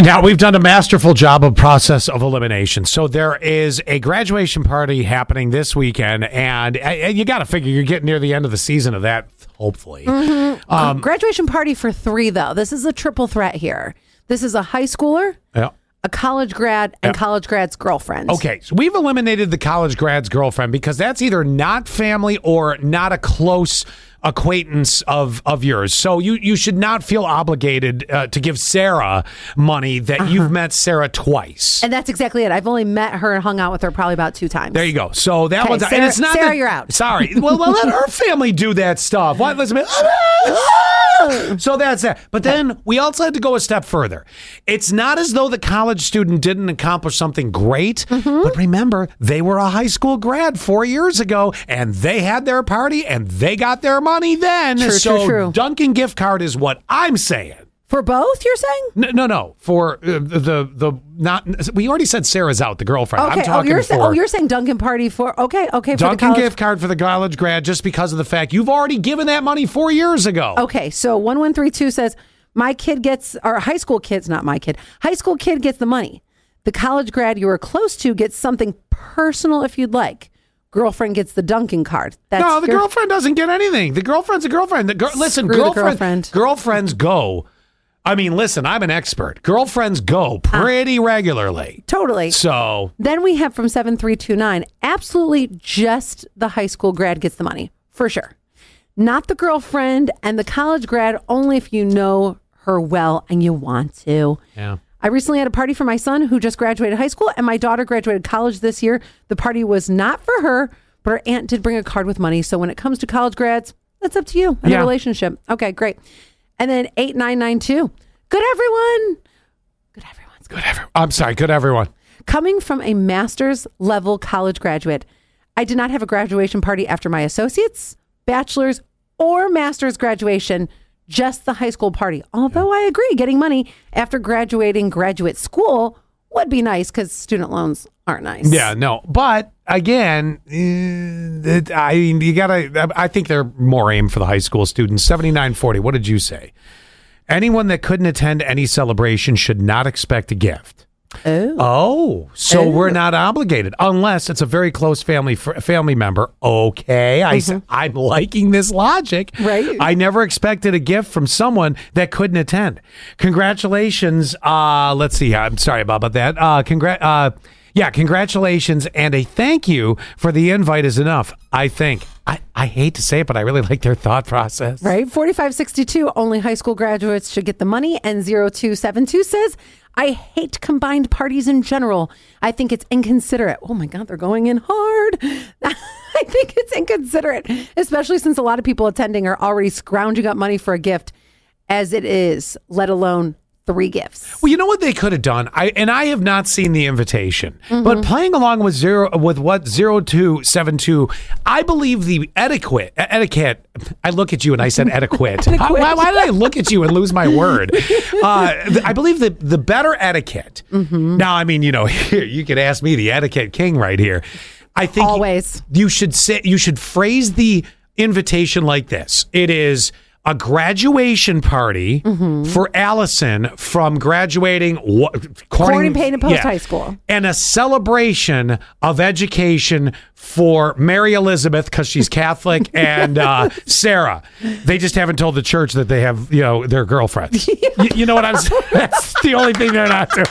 Now we've done a masterful job of process of elimination. So there is a graduation party happening this weekend, and, and you got to figure you're getting near the end of the season of that. Hopefully, mm-hmm. Um, Graduation party for three, though. This is a triple threat here. This is a high schooler, yeah. a college grad, and college grad's girlfriend. Okay, so we've eliminated the college grad's girlfriend because that's either not family or not a close acquaintance of of yours. So you you should not feel obligated uh, to give Sarah money that Uh-huh. you've met Sarah twice. And that's exactly it. I've only met her and hung out with her probably about two times. There you go. So that Okay, one's Sarah- and it's not Sarah, that- you're out. Sorry. Well, well, let her family do that stuff. What? Listen. So that's that. But then we also had to go a step further. It's not as though the college student didn't accomplish something great, Mm-hmm. but remember, they were a high school grad four years ago, and they had their party and they got their money then. True, so true, true. Dunkin' gift card is what I'm saying. For both, you're saying? No, no, no. For uh, the the not. We already said Sarah's out, the girlfriend. Okay. I'm Oh, talking you're for. saying. Oh, you're saying Dunkin' party for. Okay. Okay. For the Dunkin' college. gift card for the college grad just because of the fact you've already given that money four years ago. Okay. So one one three two says my kid gets, or high school kids, not my kid. High school kid gets the money. The college grad you were close to gets something personal if you'd like. Girlfriend gets the Dunkin' card. That's no, the your- girlfriend doesn't get anything. The girlfriend's a girlfriend. The girl, listen, Screw girlfriend, girlfriend. girlfriends go. I mean, listen, I'm an expert. Girlfriends go pretty ah. regularly. Totally. So Then we have from 7329, absolutely just the high school grad gets the money, for sure. Not the girlfriend and the college grad, only if you know her well and you want to. yeah. I recently had a party for my son who just graduated high school, and my daughter graduated college this year. The party was not for her, but her aunt did bring a card with money. So when it comes to college grads, that's up to you and Yeah. the relationship. Okay, great. And then 8992. Good, everyone. Good, everyone's Good everyone. I'm sorry. Good everyone. Coming from a master's level college graduate, I did not have a graduation party after my associate's, bachelor's, or master's graduation, just the high school party. Although I agree, getting money after graduating graduate school would be nice because student loans aren't nice. Yeah, no. But again, eh, it, I mean, you gotta. I think they're more aimed for the high school students. Seventy nine forty. What did you say? Anyone that couldn't attend any celebration should not expect a gift. Oh. Oh, so we're not obligated unless it's a very close family fr- family member. Okay, I I'm liking this logic. Right. I never expected a gift from someone that couldn't attend. Congratulations. Uh, let's see. I'm sorry about that. Uh, congrat. Uh, yeah, congratulations and a thank you for the invite is enough. I think. I, I hate to say it, but I really like their thought process. Right? 4562, only high school graduates should get the money. And 0272 says, I hate combined parties in general. I think it's inconsiderate. Oh my God, they're going in hard. I think it's inconsiderate, especially since a lot of people attending are already scrounging up money for a gift as it is, let alone three gifts. Well, you know what they could have done. I and I have not seen the invitation, Mm-hmm. but playing along with zero with what zero two seven two, I believe the etiquette etiquette. I look at you and I said etiquette. Why, why did I look at you and lose my word? Uh, I believe the the better etiquette. Mm-hmm. Now, I mean, you know, here you could ask me, the etiquette king, right here. I think Always. you should say you should phrase the invitation like this. It is a graduation party Mm-hmm. for Allison from graduating what Corning Painted Post High School. and a celebration of education for Mary Elizabeth because she's Catholic and uh, Sarah. They just haven't told the church that they have you know their girlfriends. you, you know what I'm saying? That's the only thing they're not doing.